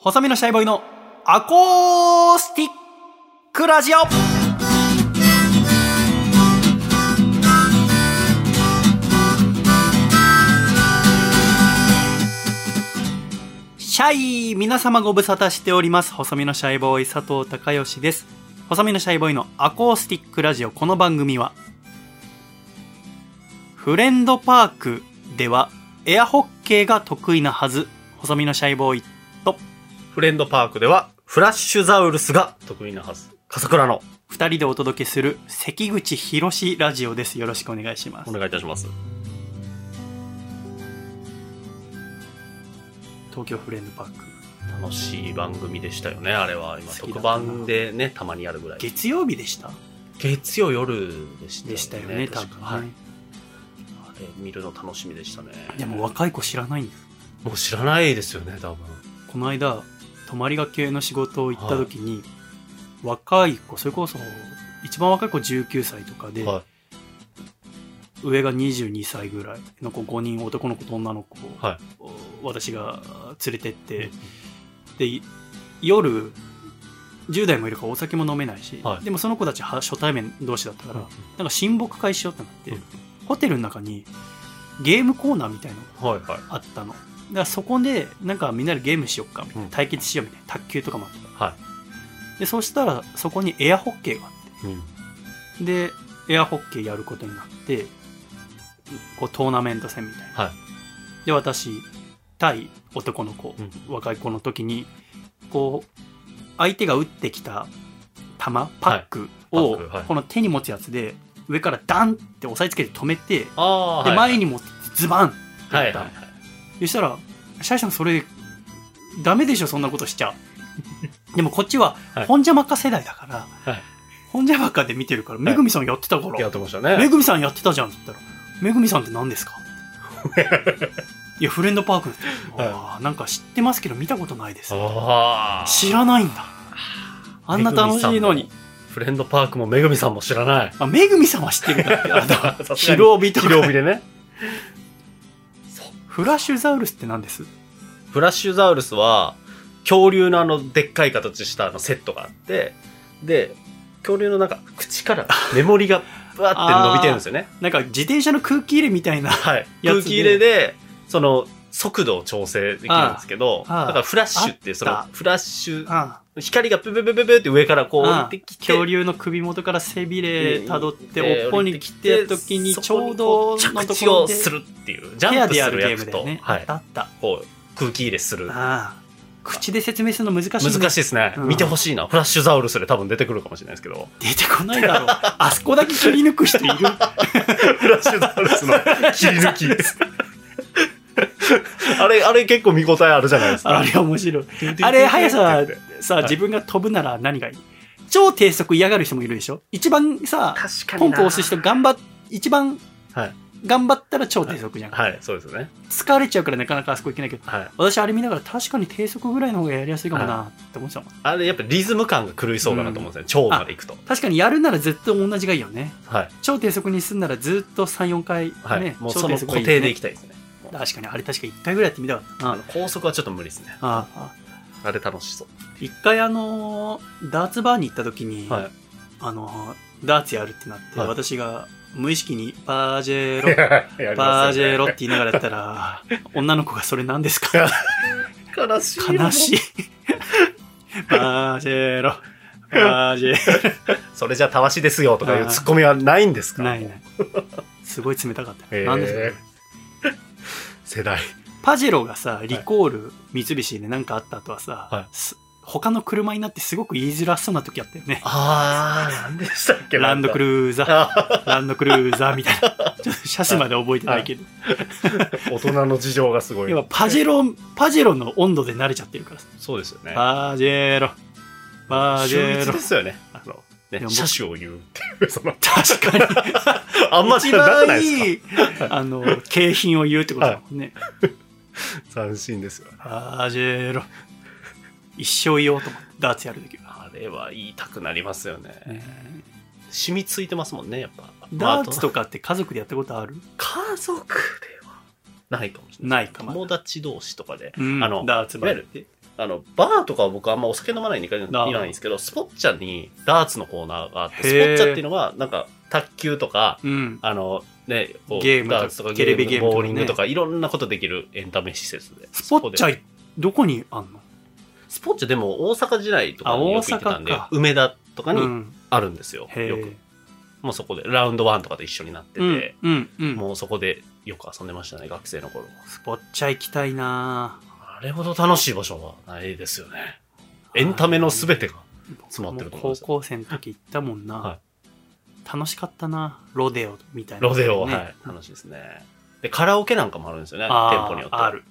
細身のシャイボーイのアコースティックラジオシャイ皆様ご無沙汰しております。細身のシャイボーイ佐藤孝義です。細身のシャイボーイのアコースティックラジオこの番組はフレンドパークではエアホッケーが得意なはず。細身のシャイボーイフレンドパークでは、フラッシュザウルスが得意なはず。笠倉の、二人でお届けする関口博士ラジオです。よろしくお願いしますお。願いいたします。東京フレンドパーク。楽しい番組でしたよね、あれは。今、特番でね、たまにやるぐらい。月曜日でした？月曜夜でしたよね。でしたよね、多分確かはい。ね。あれ、見るの楽しみでしたね。でも若い子知らないんだよ。もう知らないですよね、多分。この間、泊まりがけの仕事を行った時に、若い子、それこそ、一番若い子19歳とかで、は上が22歳ぐらいの子5人、男の子と女の子を、い。はい。私が連れてって、でい夜10代もいるからお酒も飲めないし、はいでもその子たちは初対面同士だったから、うんなんか親睦会しようってなって、うんホテルの中にゲームコーナーみたいのはいはい。があったのだからそこでなんかみんなでゲームしよっかみたいな、うん。対決しようみたいな卓球とかもあったはでそしたらそこにエアホッケーがあっい。うん。てでエアホッケーやることになってこうトーナメント戦みたいな。はい。で私対男の子、うん。若い子の時にこう相手が打ってきた球パックを、パックはい。この手に持つやつで上からダンって押さえつけて止めて、ではい。前に持ってズバンってやったの、はいはいはい。そしたら「シャイさんそれダメでしょそんなことしちゃ」でもこっちははい本邪魔か世代だから、はい本邪魔かで見てるからめぐみさんやってたから、やってましたね。めぐみさんやってたじゃんって言ったら、めぐみさんって何ですか？いや、フレンドパークって。はいなんか知ってますけど見たことないです。ああ。知らないんだ。あんな楽しいのに。フレンドパークもめぐみさんも知らない。あ、めぐみさんは知ってるんだって。あのさすがに白帯とか。広帯でね。フラッシュザウルスって何です？フラッシュザウルスは、恐竜のあの、でっかい形したあのセットがあって、で、恐竜のなんか、口からメモリが、ブワって伸びてるんですよね。なんか自転車の空気入れみたいな。はい。空気入れで、その、速度を調整できるんですけど、だからフラッシュって、そのあった、フラッシュ、あ光がプププププって上からこう降ありてきて、恐竜の首元から背びれ辿って、でおっぽに来て時にちょうど着地ところで、をするっていう、ジペャンプするゲるやつと。はいあっ。た。こう、空気入れする。口で説明するの難しい、ね。難しいですね。うん見てほしいな。フラッシュザウルスで多分出てくるかもしれないですけど。出てこないだろう。あそこだけ切り抜く人いる フラッシュザウルスの切り抜き。あれ、あれ結構見応えあるじゃないですか。あれ面白い。あれ、速さ、さ、はい自分が飛ぶなら何がいい？超低速嫌がる人もいるでしょ？一番さ。ポンポン押す人頑張っ、一番はい。頑張ったら超低速じゃん。はい、そうですよね。疲れちゃうからなかなかあそこ行けないけど、はい。私あれ見ながら確かに低速ぐらいの方がやりやすいかもなって思ってたもん。あれ、やっぱリズム感が狂いそうかなと思うんですね。超まで行くと。確かにやるならずっと同じがいいよね。はい。超低速にすんならずっと3、4回ね、はい。もう超その固定で行きたいですね。確かに、あれ確か1回ぐらいやってみたかったな。あの高速はちょっと無理ですね。あああれ楽しそう。一回あのーダーツバーに行った時に、はい。あのーダーツやるってなって、はい私が無意識にパージェロ、やりパージェロって言いながらやったら、女の子がそれ何ですか？悲しい。悲しい。パージェロ、パージェそれじゃたわしですよとかいうツッコミはないんですロ。か？ないない。すごい冷たかったよ。へー何ですか？世代。パジェロがさ、リコール、三菱で何かあった後はさ、はいす他の車になってすごく言いづらそうな時あったよね。あー、なんでしたっけ？ランドクルルーザー、ランドクルーザーみたいな。ちょっと車種まで覚えてないけど。大人の事情がすごい要。はパジェロ、パジェロの温度で慣れちゃってるからさ。そうですよね。パジェロ、パジ秀ェロ逸で。すよね。あの、ね、車種を言うっていう、その、確かに。あんまじ一ゃなないですいい、あの、景品を言うってことだもんね。か斬新ですよ。パジェロ。一生言おうと思って、ダーツやるときは。あれは言いたくなりますよね。ね染みついてますもんね、やっぱ。ダーツまあとかって家族でやったことある？家族ではないかもしれない。ないかも。友達同士とかで。うんあのダーツバーって。あの、バーとかは僕あんまお酒飲まないんで行かああないんですけど、スポッチャにダーツのコーナーがあって、スポッチャっていうのは、なんか、卓球とか、うん。あの、ね、ゲームとかダーツとかテレビゲームとかねボーリングとか、いろんなことできるエンタメ施設で。スポッチャ、どこにあんの？スポッチャでも大阪時代とかによく行ってたんで梅田とかにうん。あるんですよ。へよくえ。。もうそこで、ラウンドワンとかで一緒になってて、うん、うん、うん。もうそこでよく遊んでましたね、学生の頃は。スポッチャ行きたいなあれほど楽しい場所はないですよね。エンタメのすべてが。詰まってると思います高校生の時行ったもんな、は楽しかったなロデオみたいな、ロデオ、ねはい。楽しいですね。で、カラオケなんかもあるんですよね、あー店舗によっては。ある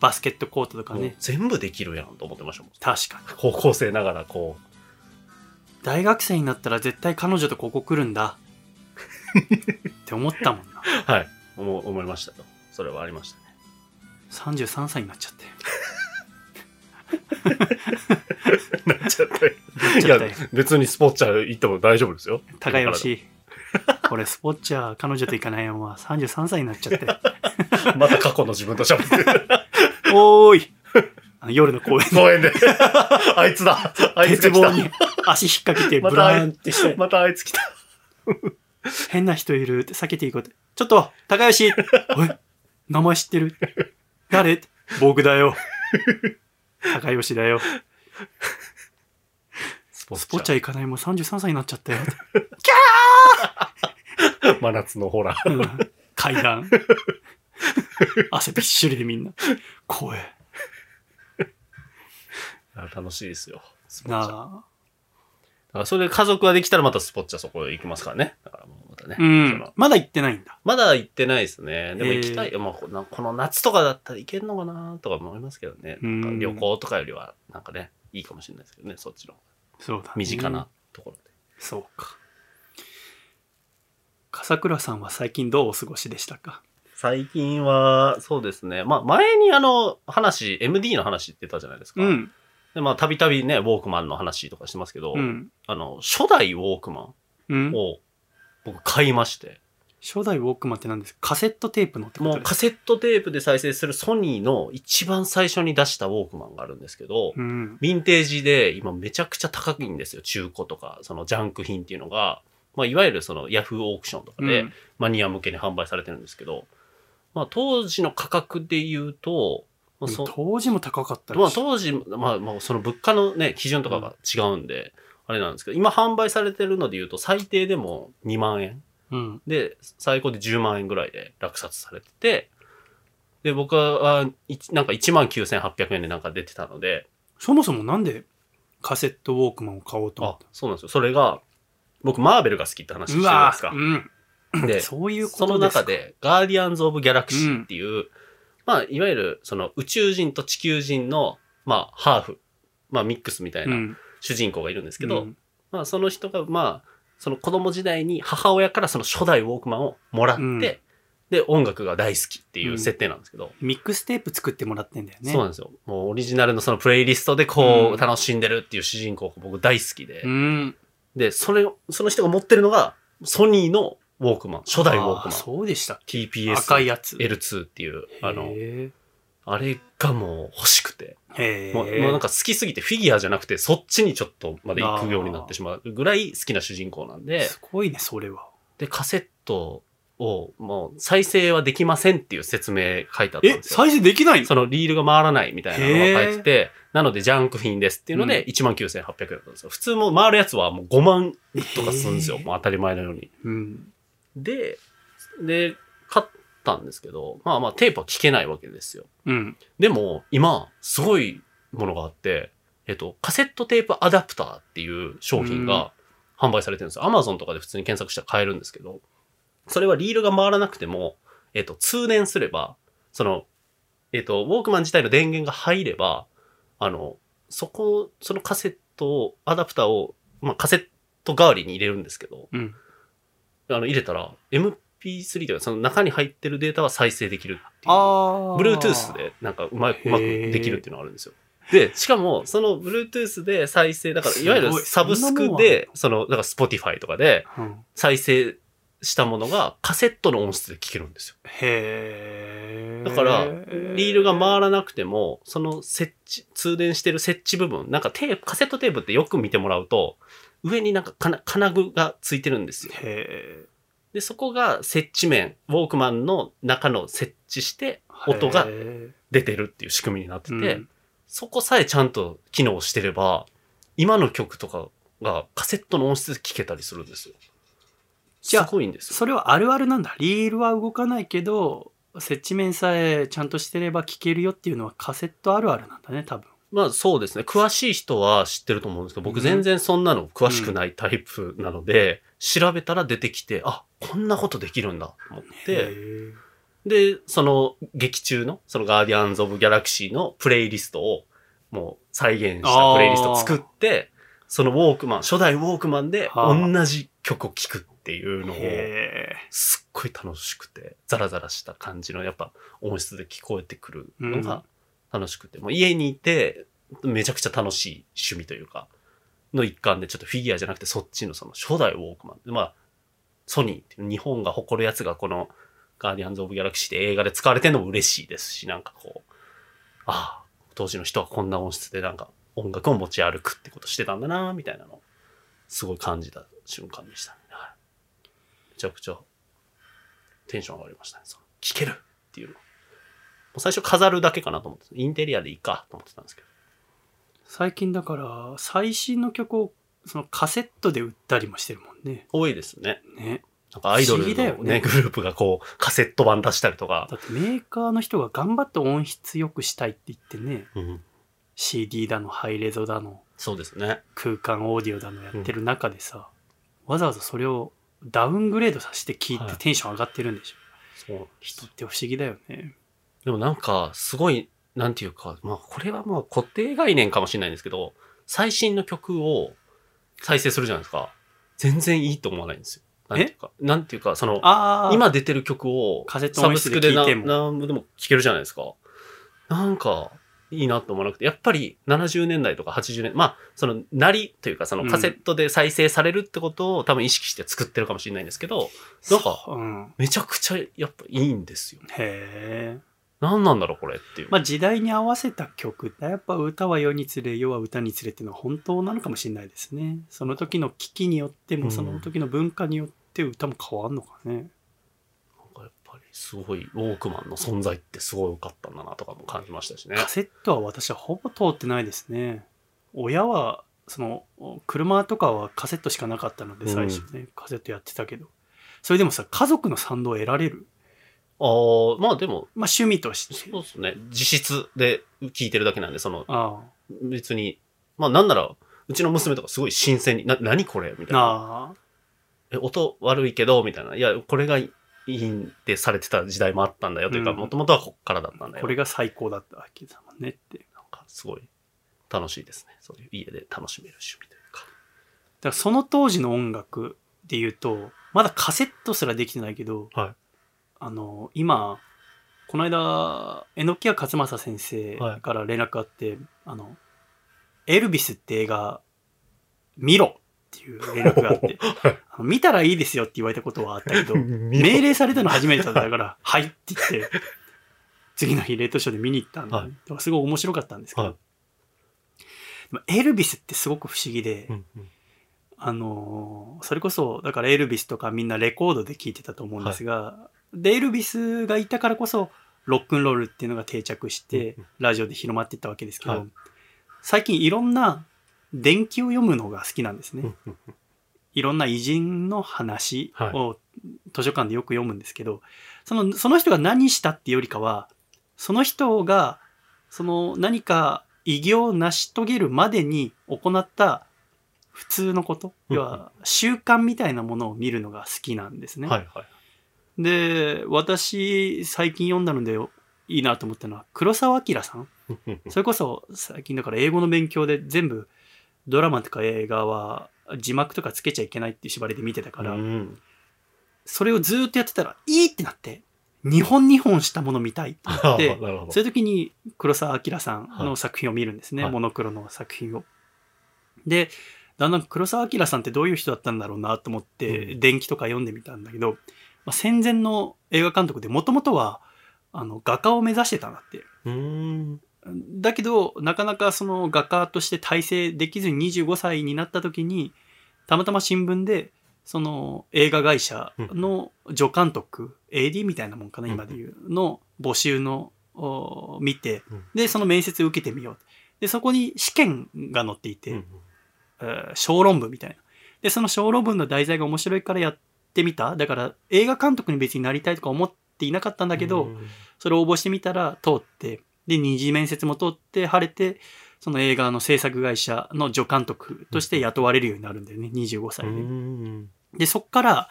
バスケットコートとかもうね全部できるやんと思ってましたもん。確かに高校生ながらこう、大学生になったら絶対彼女とここ来るんだ って思ったもんなはい。思思いましたよ。それはありましたね。33歳になっちゃってなっちゃったいや、別にスポッチャ行っても大丈夫ですよ。高吉俺スポッチャー彼女と行かないまま33歳になっちゃってまた過去の自分と喋ってる。おーいあの夜の公園公園で。あいつだ。あいつ鉄棒が来に足引っ掛けてまたあいブラーンってしてた。またあいつ来た。変な人いるって避けていこうって。ちょっと、高吉おい、名前知ってる誰？僕だよ。高吉だよ。スポスポッチャ行かないもう33歳になっちゃったよ。ャ 真夏のホラー。うん階段。汗びっしりでみんな。怖え。楽しいですよ。スポッチャ。だなからそれで家族ができたらまたスポッチャそこへ行きますからね。だからもうね。あ。うん。まだ行ってないんだ。まだ行ってないですね。でも行きたい。まあこの夏とかだったら行けるのかな？とか思いますけどね。うんなんか旅行とかよりは、なんかね、いいかもしれないですけどね、そっちの。そうだ、ね。身近な。ところで。そうか。笠倉さんは最近どうお過ごしでしたか？最近は、そうですね。まあ前にあの話、MD の話って言ったじゃないですか。うん。で、まあたびたびね、ウォークマンの話とかしてますけど、うん。あの、初代ウォークマうんン。を僕買いまして。初代ウォークマンって何ですか？カセットテープのってこともうカセットテープで再生するソニーの一番最初に出したウォークマンがあるんですけど、うん。ヴィンテージで今めちゃくちゃ高いんですよ。中古とか、そのジャンク品っていうのが、まあいわゆるそのヤフーオークションとかでうん。マニア向けに販売されてるんですけど、まあ当時の価格で言うと、まあ、そ当時も高かったりまあ当時、まあまあその物価のね、基準とかが違うんで、あれなんですけど、今販売されてるので言うと最低でも2万円。うん。で、最高で10万円ぐらいで落札されてて、で、僕は、いなんか19,800円でなんか出てたので、そもそもなんでカセットウォークマンを買おうと思っ、あそうなんですよ。それが、僕、マーベルが好きって話してるじゃないですか。うん。で、そういうこそのとですか？中で、ガーディアンズ・オブ・ギャラクシーっていう、まあ、いわゆる、その宇宙人と地球人の、まあ、ハーフ、まあ、ミックスみたいうなん主人公がいるんですけど、うんまあ、その人が、まあ、その子供時代に母親からその初代ウォークマンをもらって、うんで、音楽が大好きっていう設定なんですけど、ミックステープ作ってもらってんだよね。そうなんですよ。もうオリジナルのそのプレイリストでこうんう楽しんでるっていう主人公が僕大好きで、うん。で、それを、その人が持ってるのがソニーのウォークマン、初代ウォークあマン。そうでした TPS 赤いやつ。L2 っていう、あの、へあれがもう欲しくて、もうえ。もうなんか好きすぎてフィギュアじゃなくてそっちにちょっとまで行くようになってしまうぐらい好きな主人公なんで、すごいね、それは。で、カセットをもう再生はできませんっていう説明書いてあったんえ、ですよ。再生できないの？そのリールが回らないみたいなのが書いてて、なのでジャンク品ですっていうのでうん19,800円だったんですよ。普通も回るやつはもう5万とかするんですよ。もう当たり前のように。うん。で、で、買ったんですけど、まあまあテープは聞けないわけですよ。うん。でも、今、すごいものがあって、えっと、カセットテープアダプターっていう商品が販売されてるんですよ。アマゾンとかで普通に検索したら買えるんですけど、それはリールが回らなくても、えっと、通電すれば、その、えっと、ウォークマン自体の電源が入れば、あの、そこ、そのカセットを、アダプターを、まあ、カセット代わりに入れるんですけど、うん。あの、入れたら、MP3 というか、その中に入ってるデータは再生できるっていう。Bluetooth でなんかうまうへーまくできるっていうのがあるんですよ。で、しかも、その Bluetooth で再生、だから、いわゆるサブスクで、その、だから Spotify とかでうん。再生したものがカセットの音質で聴けるんですよ。へーだからリールが回らなくても、その設置、通電してる設置部分、なんかテープ、カセットテープってよく見てもらうと、上になんか金金具がついてるんですよ。へで、そこが設置面、ウォークマンの中の設置して、ー音がへ出てるっていう仕組みになってて、ーうんそこさえちゃんと機能してれば、今の曲とかがカセットの音質で聴けたりするんですよ。じゃあすごいんですよ。それはあるあるなんだ。リールは動かないけど、接地面さえちゃんとしてれば聞けるよっていうのはカセットあるあるなんだね、多分。まあそうですね。詳しい人は知ってると思うんですけど、僕全然そんなの詳しくないタイプなので、調べたら出てきて、あ、こんなことできるんだと思って、で、その劇中の、そのガーディアンズ・オブ・ギャラクシーのプレイリストをもう再現したプレイリストを作って、そのウォークマン、初代ウォークマンではあ。同じ曲を聴くっていうのを、へすっごい楽しくて、ザラザラした感じのやっぱ音質で聞こえてくるのが楽しくて、もう家にいてめちゃくちゃ楽しい趣味というか、の一環でちょっとフィギュアじゃなくてそっちのその初代ウォークマン、まあ、ソニーっていう日本が誇るやつがこのガーディアンズ・オブ・ギャラクシーで映画で使われてるのも嬉しいですし、なんかこう、ああ、当時の人はこんな音質でなんか音楽を持ち歩くってことしてたんだな、みたいなのすごい感じた瞬間でしたね。はいめちゃくちゃテンション上がりましたね。その聴けるっていうの。もう最初飾るだけかなと思って、インテリアでいいかと思ってたんですけど。最近だから、最新の曲をそのカセットで売ったりもしてるもんね。多いですね。ね。なんかアイドルのね、ねグループがこう、カセット版出したりとか。だってメーカーの人が頑張って音質良くしたいって言ってね、うん。CD だの、ハイレゾだの、そうですね。空間オーディオだのやってる中でさ、わざわざそれをダウングレードさせて聞いはいてテンション上がってるんでしょ。そう。人って不思議だよね。でもなんか、すごい、なんていうか、まあ、これはまあ固定概念かもしれないんですけど、最新の曲を再生するじゃないですか。全然いいと思わないんですよ。なんていうか、なんていうか、その、今出てる曲をカセットサブスクで何部でも聴けるじゃないですか。なんか、いいなと思わなくて、やっぱり70年代とか80年、まあ、その、なりというか、そのカセットで再生されるってことを多分意識して作ってるかもしれないんですけど、なんか、そううん。めちゃくちゃやっぱいいんですよ。へえ。何なんだろう、これっていう。まあ時代に合わせた曲やっぱ歌は世につれ世は歌につれっていうのは本当なのかもしれないですね。その時の危機によってうん。もその時の文化によって歌も変わんのかね、なんかやっぱりすごい、ウォークマンの存在ってすごい良かったんだなとかも感じましたしね。カセットは私はほぼ通ってないですね。親はその車とかはカセットしかなかったので最初ね、カセットやってたけど。それでもさ家族の賛同を得られるああ、まあでも、まあ趣味としてそうですね。実質で聞いてるだけなんで、その、あ別に、まあなんなら、うちの娘とかすごい新鮮に、な、何これみたあいな。え、音悪いけど、みたいな。いや、これがいいんってされてた時代もあったんだよというか、うんもともとはこっからだったんだよ。これが最高だったわけだもんねってなんかすごい楽しいですね。そういう家で楽しめる趣味というか。だからその当時の音楽で言うとまだカセットすらできてないけど、はいあの今この間榎谷勝正先生から連絡あって、あのエルビスって映画見ろっていう連絡があって はい。あの見たらいいですよって言われたことはあったけど 命命令されたの初めてだったから「はい」って言って次の日レートショーで見に行ったんで、はい。だからすごい面白かったんですけど、はい。でもエルビスってすごく不思議で、うんうん。あのーそれこそだからエルビスとかみんなレコードで聴いてたと思うんですが、でエルビスがいたからこそロックンロールっていうのが定着して、ラジオで広まっていったわけですけど、はい最近いろんな伝記を読むのが好きなんですね。いろんな偉人の話を図書館でよく読むんですけど、そのその人が何したっていうよりかはその人がその何か偉業を成し遂げるまでに行った普通のことうん要は習慣みたいなものを見るのが好きなんですね。はいはい。で私最近読んだのでいいなと思ったのは黒澤明さん？それこそ最近だから英語の勉強で全部ドラマとか映画は字幕とかつけちゃいけないっていう縛りで見てたから、うん。それをずーっとやってたらいいってなって日本日本したもの見たいってあなって。そういう時に黒澤明さんの作品を見るんですね、はい。モノクロの作品を。でだんだん黒澤明さんってどういう人だったんだろうなと思って、うん。伝記とか読んでみたんだけど、まあ、戦前の映画監督でもともとはあの画家を目指してたんだって。だけど、なかなかその画家として大成できずに25歳になった時に、たまたま新聞で、その映画会社の助監督、AD みたいなもんかな、うん今で言う、の募集の、お見てうん、で、その面接を受けてみよう。で、そこに試験が載っていて、うんえー小論文みたいな。で、その小論文の題材が面白いからやってみた？だから映画監督に別になりたいとか思っていなかったんだけど、うんそれを応募してみたら通って、で、二次面接も通って晴れて、その映画の制作会社の助監督として雇われるようになるんだよね、25歳で。うんで、そっから、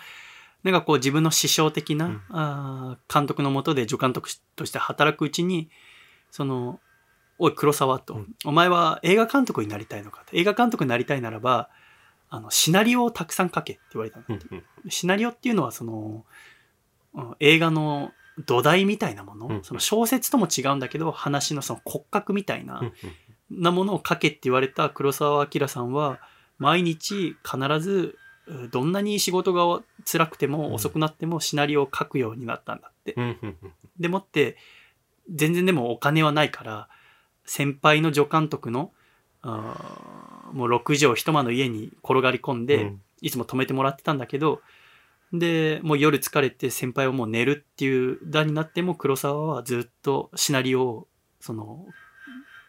なんかこう自分の師匠的な、うんあー監督のもとで助監督として働くうちに、その、おい黒沢と、うんお前は映画監督になりたいのかと。映画監督になりたいならば、あの、シナリオをたくさん書けって言われたの。うんうん。シナリオっていうのはその、うん映画の土台みたいなもの、うん。その小説とも違うんだけど、話のその骨格みたいな、うんなものを書けって言われた黒澤明さんは、毎日必ず、うどんなに仕事が辛くてうん。も遅くなってもシナリオを書くようになったんだって。うんうんうん。でもって、全然でもお金はないから、先輩の助監督の、あーもう6畳一間の家に転がり込んで、うんいつも泊めてもらってたんだけど、で、もう夜疲れて先輩はもう寝るっていう段になっても黒沢はずっとシナリオを、その、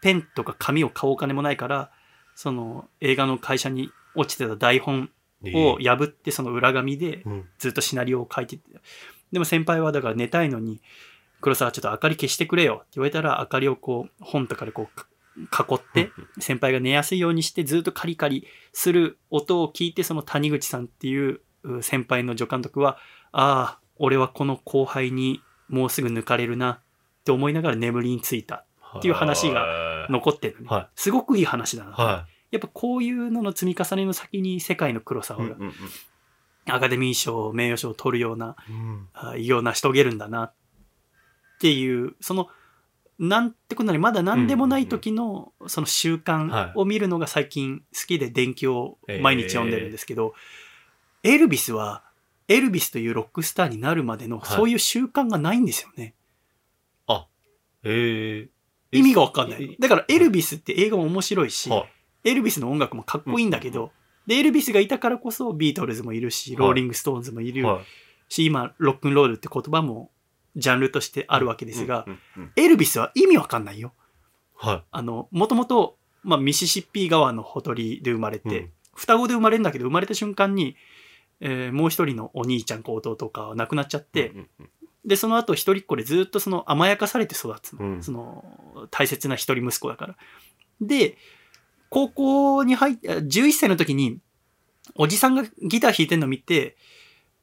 ペンとか紙を買うお金もないから、その映画の会社に落ちてた台本を破ってその裏紙でうんずっとシナリオを書いてて。でも先輩はだから寝たいのに、黒沢ちょっと明かり消してくれよって言われたら明かりをこう本とかでこう囲って、先輩が寝やすいようにしてずっとカリカリする音を聞いてその谷口さんっていうう先輩の助監督はああ俺はこの後輩にもうすぐ抜かれるなって思いながら眠りについたっていう話が残ってるのね、はすごくいい話だな、はやっぱこういうのの積み重ねの先に世界の黒い。沢がアカデミー賞名誉賞を取るようなうん。あ偉業を成し遂げるんだなっていうそのなんてことなりまだ何でもない時のその習慣を見るのが最近好きで電気を毎日読んでるんですけど、エルビスはエルビスというロックスターになるまでのはい。そういう習慣がないんですよね。ええ意味がわかんない。だからエルビスって映画も面白いし、はい。エルビスの音楽もかっこいいんだけど、で、エルビスがいたからこそビートルズもいるし、はい。ローリングストーンズもいるはい。し、今、ロックンロールって言葉もジャンルとしてあるわけですが、エルビスは意味わかんないよ。はあの、もともと、まあ、ミシシッピ川のほとりで生まれて、うん双子で生まれるんだけど、生まれた瞬間に、えーもう一人のお兄ちゃんか弟かは亡くなっちゃっい。て、うんうんで、その後一人っ子でずっとその甘やかされて育つの。うんその大切な一人息子だから。で、高校に入って、あ11歳の時に、おじさんがギター弾いてるの見て、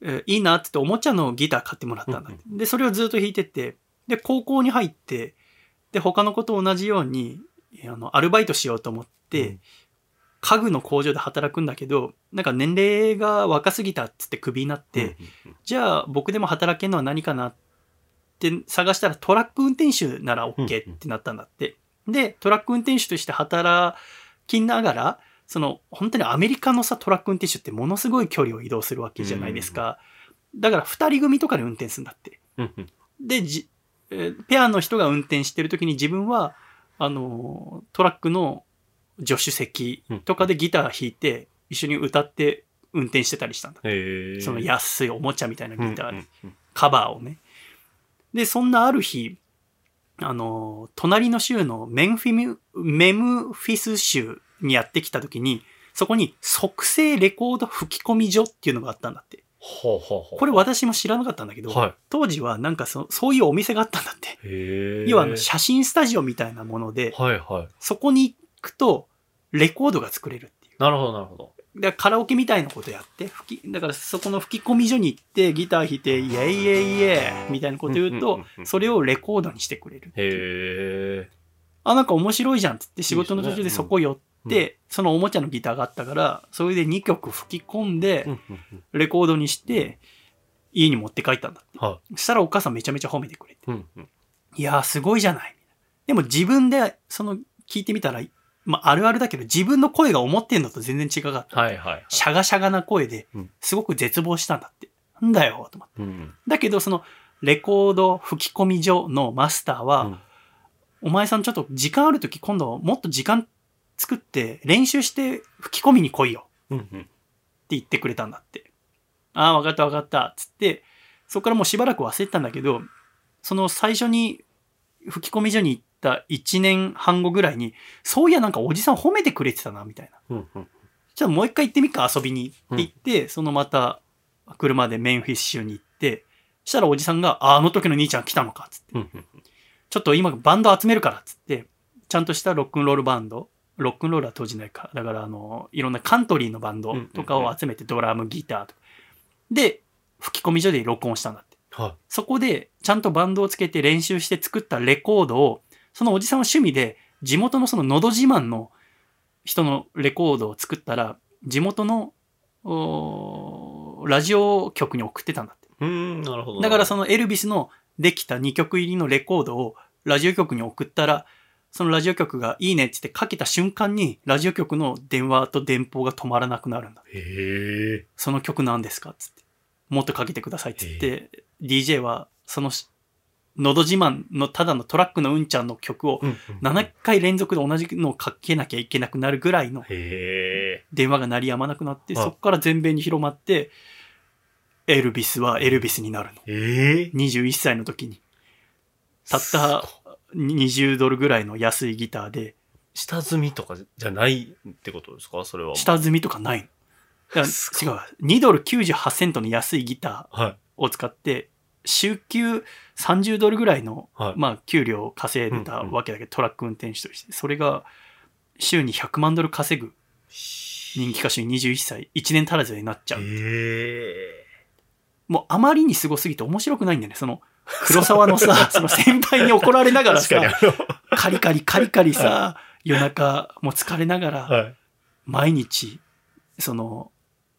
えーいいなって言っておもちゃのギター買ってもらったんだって。で、それをずっと弾いてって、で、高校に入って、で、他の子と同じように、あの、アルバイトしようと思って、うん。家具の工場で働くんだけど、なんか年齢が若すぎたっつってクビになって、じゃあ僕でも働けるのは何かなって探したらトラック運転手なら OK ってなったんだって。で、トラック運転手として働きながら、その本当にアメリカのさトラック運転手ってものすごい距離を移動するわけじゃないですか。だから二人組とかで運転するんだって。で、じえーペアの人が運転してる時に自分は、あのートラックの助手席とかでギター弾いて一緒に歌って運転してたりしたんだ。その安いおもちゃみたいなギター、カバーをね。で、そんなある日、あの、隣の州のメンフィム、メムフィス州にやってきた時に、そこに即成レコード吹き込み所っていうのがあったんだって。ほうほうほうこれ私も知らなかったんだけど、は当時はなんかそそういうお店があったんだって。要はあの写真スタジオみたいなもので、はいはい。そこに行くとレコードが作れるっていう。なるほどなるほど。でカラオケみたいなことやって、吹き、だからそこの吹き込み所に行ってギター弾いて、イェイイェイイェイみたいなこと言うとそれをレコードにしてくれる。へえ。あ、なんか面白いじゃんっつって仕事の途中でそこ寄って、うんそのおもちゃのギターがあったから、それで2曲吹き込んでうん、うんうんレコードにして、家に持って帰ったんだって。はそしたらお母さんめちゃめちゃ褒めてくれて。い。うんうんいやーすごいじゃない。でも自分で、その、聞いてみたら、まあ、あるあるだけど、自分の声が思ってんのと全然違かった。はいはいはい。シャガシャガな声でうん、すごく絶望したんだって。なんだよ、と思って。うん。だけど、その、レコード吹き込み所のマスターは、うんお前さんちょっと時間あるとき今度もっと時間作って練習して吹き込みに来いようんうん。って言ってくれたんだって。ああ、わかったわかった。つって、そこからもうしばらく忘れてたんだけど、その最初に吹き込み所に行った1年半後ぐらいに、そういやなんかおじさん褒めてくれてたな、みたいな。うんうん。じゃあもう一回行ってみっか、遊びに。って言って、そのまた車でメンフィス州に行って、したらおじさんが、あ、あの時の兄ちゃん来たのか、つって。うんうん。ちょっと今バンド集めるから、つって、ちゃんとしたロックンロールバンド、ロックンロールは当時ないか。だから、あの、いろんなカントリーのバンドとかを集めて、ドラム、ギターとか。で、吹き込み所で録音したんだって。はそこで、ちゃんとバンドをつけて練習して作ったレコードを、そのおじさんは趣味で、地元のそののど自慢の人のレコードを作ったら、地元の、ラジオ局に送ってたんだって。い。うん、なるほど。だからそのエルビスのできた2曲入りのレコードをラジオ局に送ったら、そのラジオ局がいいねって言ってかけた瞬間に、ラジオ局の電話と電報が止まらなくなるんだ。へえ。その曲何ですか？っつって。もっとかけてくださいっつって、DJ はそのし、のど自慢のただのトラックのうんちゃんの曲をうんうん。7回連続で同じのをかけなきゃいけなくなるぐらいの。電話が鳴りやまなくなって、はいそこから全米に広まって、エルビスはエルビスになるの。ええ。21歳の時に。たった20ドルぐらいの安いギターで、下積みとかじゃないってことですか？それは。下積みとかない 違うわ。2ドル98セントの安いギタはい。ーを使って、週給30ドルぐらいの、はい。まあ、給料を稼いでたわけだけど、トラック運転手として。それが、週に100万ドル稼ぐ人気歌手に21歳、1年足らずになっちゃう。えもうあまりにすごすぎて面白くないんだよね。その、黒沢のさ、その先輩に怒られながらさ、あカリカリカリカリさ、夜中もう疲れながの、ら、はい。毎日、その、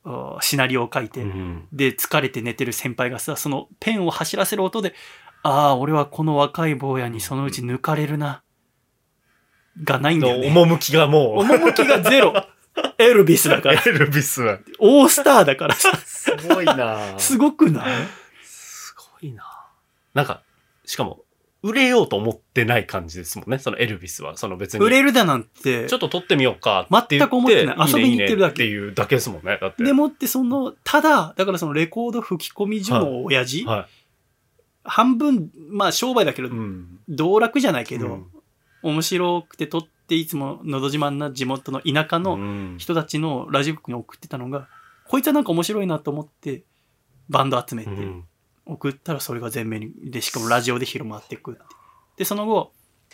おシナリオを書いて、うんで、疲れて寝てる先輩がさ、そのペンを走らせる音で、ああ、俺はこの若い坊やにそのうち抜かれるな、がないんだよね。趣がもう、趣がゼロ。エルビスだから。エルビスは。オースターだからさ。すごいな すごくない？すごいななんか、しかも、売れようと思ってない感じですもんね、そのエルビスは。その別に。売れるだなんてちょっ、と撮ってみようかって言って。全く思ってないね遊びに行ってるだけいいねっていうだけですもんね。だって。でもってその、ただ、だからそのレコード吹き込み所の親父、は半分、まあ商売だけどい。、うん。道楽じゃないけど、うん面白くて撮っていつものど自慢な地元の田舎のうん人たちのラジオ局に送ってたのが、こいつはなんか面白いなと思って、バンド集めてうん送ったらそれが全面に、で、しかもラジオで広まっていくって。で、その後、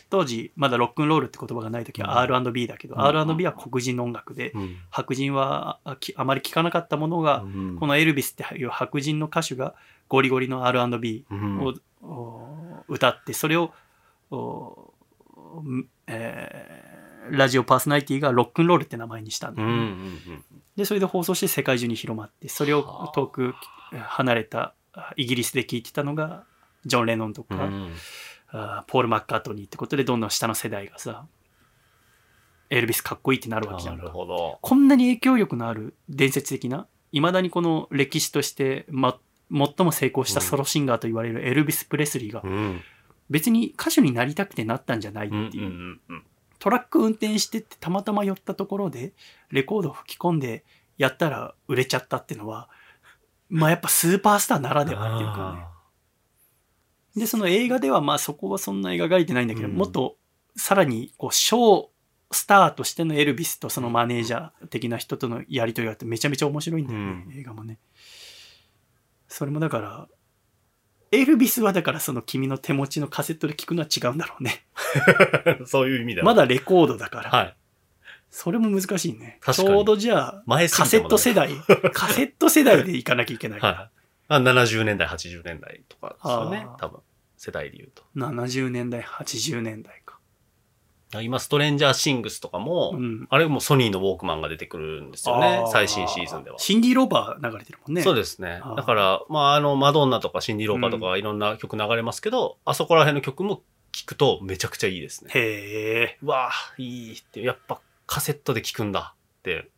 当時、まだロックンロールって言葉がない時はうん。R&B だけど、うん。R&B は黒人の音楽で、うん。白人はあきあまり聞かなかったものが、うん。このエルビスっていう白人の歌手がゴリゴリの R&B うん。を、お歌って、それを、えーラジオパーソナリティがロックンロールって名前にしたんだで、それで放送して世界中に広まって、それを遠く離れたあイギリスで聞いてたのが、ジョン・レノンとか、うんうんあポール・マッカートニーってことで、どんどん下の世代がさ、エルビスかっこいいってなるわけじゃんなかるほど。こんなに影響力のある伝説的な、いまだにこの歴史として、ま、最も成功したソロシンガーと言われるエルビス・プレスリーがう、ん。別に歌手になりたくてなったんじゃないってうんいう。うんうんトラック運転してってたまたま寄ったところで、レコードを吹き込んでやったら売れちゃったっていうのは、まあやっぱスーパースターならではっていうかね。で、その映画ではまあそこはそんな描かれてないんだけど、うんもっとさらにこう、ショースターとしてのエルビスとそのマネージャー的な人とのやりとりがあってめちゃめちゃ面白いんだよね、うん映画もね。それもだから、エルビスはだからその君の手持ちのカセットで聞くのは違うんだろうね。う んそういう意味では。まだレコードだから。はい。それも難しいね。確かにちょうどじゃあ、前すカセット世代、カセット世代でいかなきゃいけない。はい。あ70年代、80年代とかですよね多分。世代で言うと。70年代、80年代か。今、ストレンジャーシングスとかも、うん。あれもソニーのウォークマンが出てくるんですよね最新シーズンでは。シンディ・ローバー流れてるもんね。そうですね。だから、まあ、あの、マドンナとかシンディ・ローパーとかいろんな曲流れますけど、あそこら辺の曲も聞くとめちゃくちゃいいですね。へえ。うわあ、いいって、やっぱカセットで聞くんだって、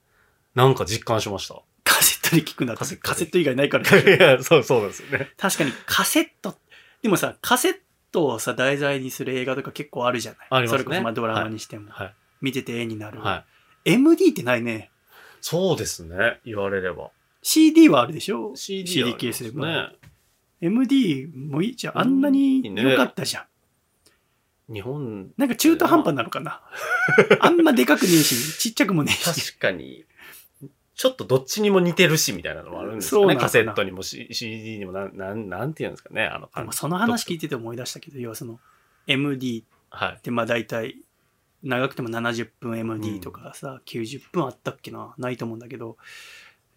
なんか実感しました。カセットで聞くんだカセット以外ないから。いや、そうそうですよね。確かにカセット、でもさ、カセットをさ、題材にする映画とか結構あるじゃない。ありますねそれこそまあドラマにしても、はい。見てて絵になる。はい。MD ってないね。そうですね。言われれば。CD はあるでしょ？CD, ケースでもね。MD もいいじゃん。あんなに良かったじゃん。日本、なんか中途半端なのかな？あんまでかくねえし、ちっちゃくもねえし。確かに、ちょっとどっちにも似てるし、みたいなのもあるんですよね。カセットにも CD にもなん、なん、なんていうんですかね。あのでもその話聞いて。てて思い出したけど、要はその MD はいっ。てまあ大体長くても70分 MD とかさ、90分あったっけな？ないと思うんだけど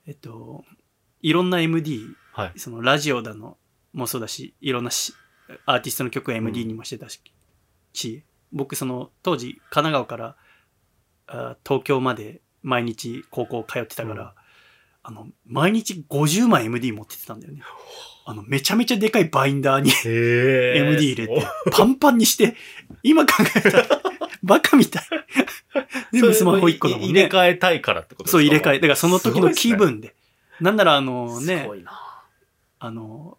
えっといろんな MD はい。そのラジオだのもそうだしいろんなしアーティストの曲を MD にもしてたし,、し僕その当時神奈川からあ東京まで毎日高校通ってたから、うんあの毎日50枚 MD 持ってってたんだよねあのめちゃめちゃでかいバインダーにへ MD 入れて、パンパンにして、今考えたら、バカみたい。全部スマホ1個だもん入れね。替えたいからってことですか？そう、入れ替え。だからその時の気す分で。なんならあのね。あの、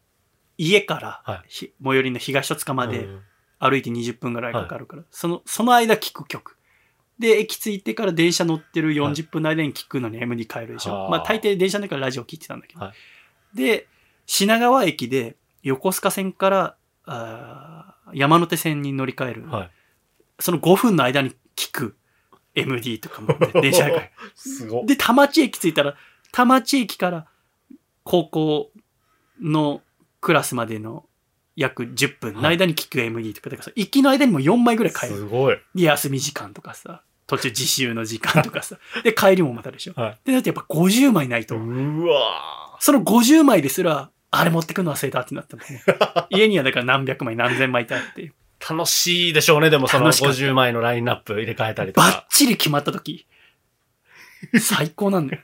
家から、はひ最寄りの東戸塚までうん歩いて20分ぐらいかかるから、その、その間聞く曲。で、駅着いてから電車乗ってる40分の間に聞くのに MD 変えるでしょ。はあまあ大抵電車の中からラジオ聞いてたんだけど。はで、品川駅で横須賀線からあー山手線に乗り換える、はい。その5分の間に聞く MD とかも、ね、電車ですごる。で、田町駅着いたら、田町駅から高校のクラスまでの約10分の間に聞く MD とか、だからさ行きの間にも4枚ぐらい変える。すごい。で、休み時間とかさ、途中自習の時間とかさ、で、帰りもまたでしょ。はい。で、だってやっぱ50枚ないと、うわその50枚ですら、あれ持ってくの忘れたってなったもんね。家にはだから何百枚何千枚ってあって、ー楽しいでしょうね。でもその楽しかった50枚のラインナップ入れ替えたりとバッか。チリ決まった時、最高なんだよ。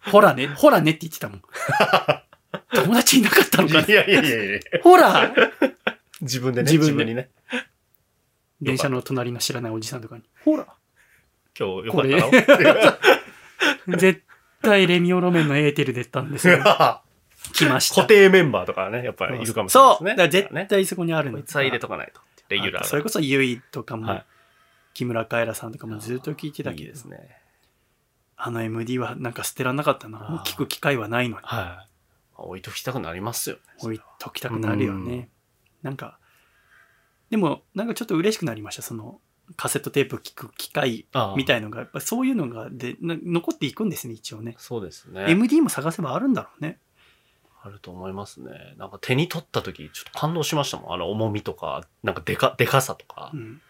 ほらね、ほらねって言ってたもん。友達いなかったのかな？いやいやいやいやほら自分でね、自分にね。電車の隣の知らないおじさんとかに。ほら今日よかったな。絶対レミオロメンのエーテルでったんですよ。来ました。固定メンバーとかね、やっぱりいるかもしれないそう。ですね。だから絶対そこにあるのこいつは入れとかないと。レギュラーが。それこそユイとかも、はい木村カエラさんとかもずっと聞いてたけどいいですね。あの MD はなんか捨てらんなかったな。もう聞く機会はないのに。はい。置いときたくなりますよね。置いときたくなるよね。なんか、でもなんかちょっと嬉しくなりました。そのカセットテープ聞く機会ああみたいのが、やっぱそういうのがでな残っていくんですね、一応ね。そうですね。MD も探せばあるんだろうね。あると思いますね。なんか手に取った時、ちょっと感動しましたもん。あの重みとか、なんかでか、でかさとかう。ん、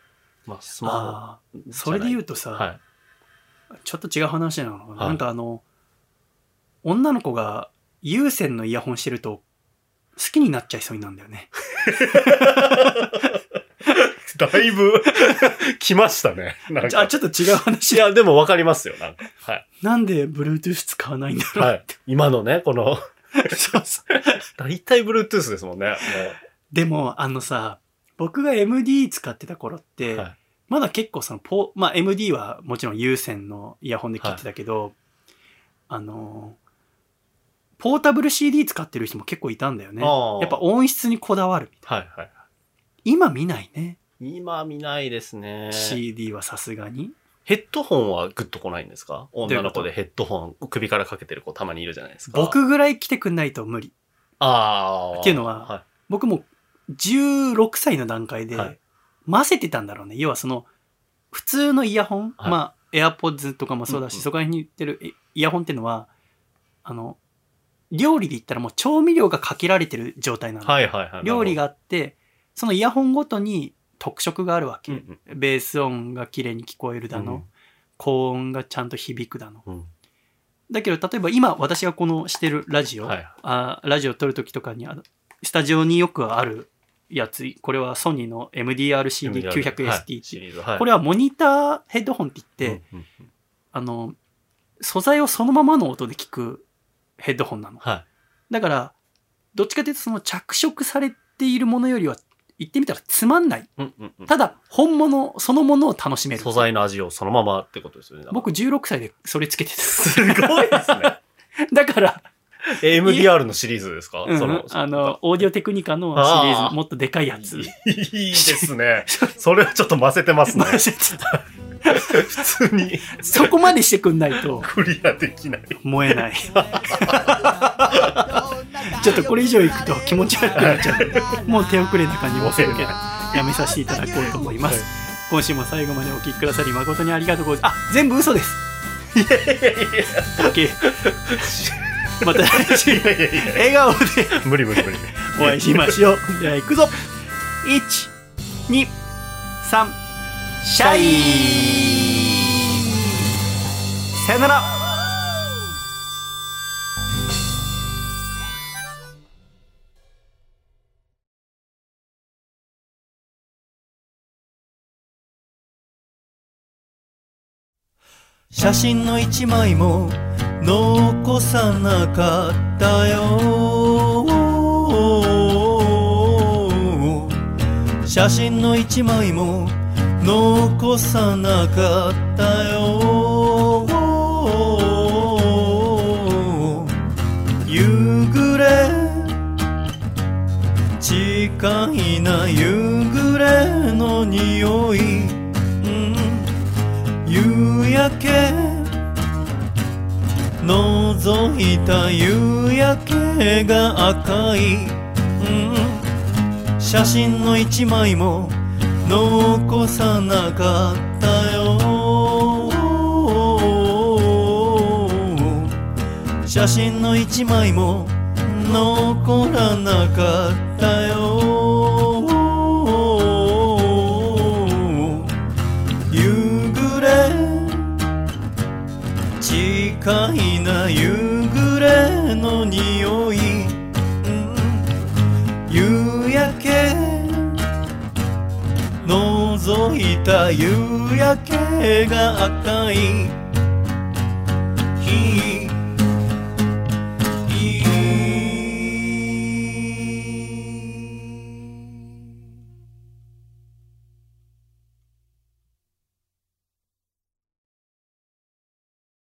まあ、スマああホ。それで言うとさ、はい。ちょっと違う話なのかな。はいなんかあの、女の子が有線のイヤホンしてると、好きになっちゃいそうになるんだよね。だいぶ、来ましたね。なんか。あ、ちょっと違う話いや、でもわかりますよ。なんか。はい。なんで Bluetooth 使わないんだろう。はい。今のね、この、そうそう大体 Bluetooth ですもんね。でも、あのさ、僕が MD 使ってた頃って、はいまだ結構そのポ、まあ MD はもちろん有線のイヤホンで聞いてたけど、あの、ポータブル CD 使ってる人も結構いたんだよね。やっぱ音質にこだわるみたいな。はいはい。今見ないね。今見ないですね。CD はさすがに。ヘッドホンはグッと来ないんですか？女の子でヘッドホン首からかけてる子たまにいるじゃないですか。僕ぐらい来てくんないと無理。ああ。っていうのはは僕も16歳の段階ではい混ぜてたんだろうね。要はその、普通のイヤホン、はいまあ、AirPods とかもそうだし、うんうんそこら辺に売ってるえイヤホンっていうのは、あの、料理で言ったらもう調味料がかけられてる状態なの。い、はいはいはい。料理があって、そのイヤホンごとに特色があるわけ。うんベース音が綺麗に聞こえるだの、うん高音がちゃんと響くだの。うん。だけど、例えば今私がこのしてるラジオ、はいあラジオ撮るときとかにあの、スタジオによくあるやつ、これはソニーの MDR-CD900ST はいってシリーズはい。これはモニターヘッドホンって言って、うんうんうんあの、素材をそのままの音で聞くヘッドホンなの。はい。だから、どっちかというとその着色されているものよりは言ってみたらつまんない。うんうんうん。ただ、本物そのものを楽しめる。素材の味をそのままってことですよね。僕16歳でそれつけてた。すごいですね。だから、MDR のシリーズですか、うんその、あの、オーディオテクニカのシリーズ、もっとでかいやつ。いいですね。それはちょっと混ぜてますね。マジでちょっと普通にそこまでしてくんないとクリアできない。燃えない。ちょっとこれ以上いくと気持ち悪くなっちゃう。もう手遅れな感じもするけど、やめさせていただこうと思います。今週も最後までお聞きくださり誠にありがとうございます。あ、全部嘘です。いやいやいやい OK。また来週、笑顔で無理無理無理。お会いしましょう。では行くぞ。1、2、3、シャイさよなら。写真の一枚も残さなかったよ。写真の一枚も残さなかったよ。夕暮れ。近いな夕暮れの匂い、うん。夕焼け。覗いた夕焼けが赤い、うん、写真の一枚も残さなかったよ。写真の一枚も残らなかったよ。夕暮れ。近いな夕暮れの匂い、覗いた夕焼けが赤い